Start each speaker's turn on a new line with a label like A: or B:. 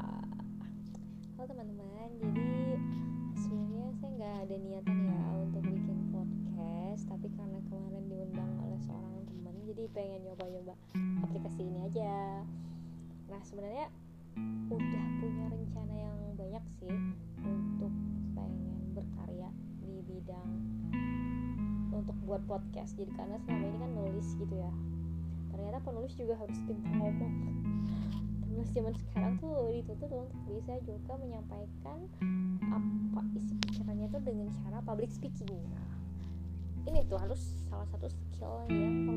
A: Halo teman-teman, jadi sebenarnya saya nggak ada niatan ya untuk bikin podcast, tapi karena kemarin diundang oleh seorang teman, jadi pengen nyoba-nyoba aplikasi ini aja. Nah sebenarnya udah punya rencana yang banyak sih untuk pengen berkarya di bidang untuk buat podcast. Jadi karena selama ini kan nulis gitu ya, ternyata penulis juga harus pintar ngomong penulis zaman sekarang tuh dituntut untuk bisa juga menyampaikan apa isi pikirannya tuh dengan cara public speaking. Nah ini tuh harus salah satu skill yang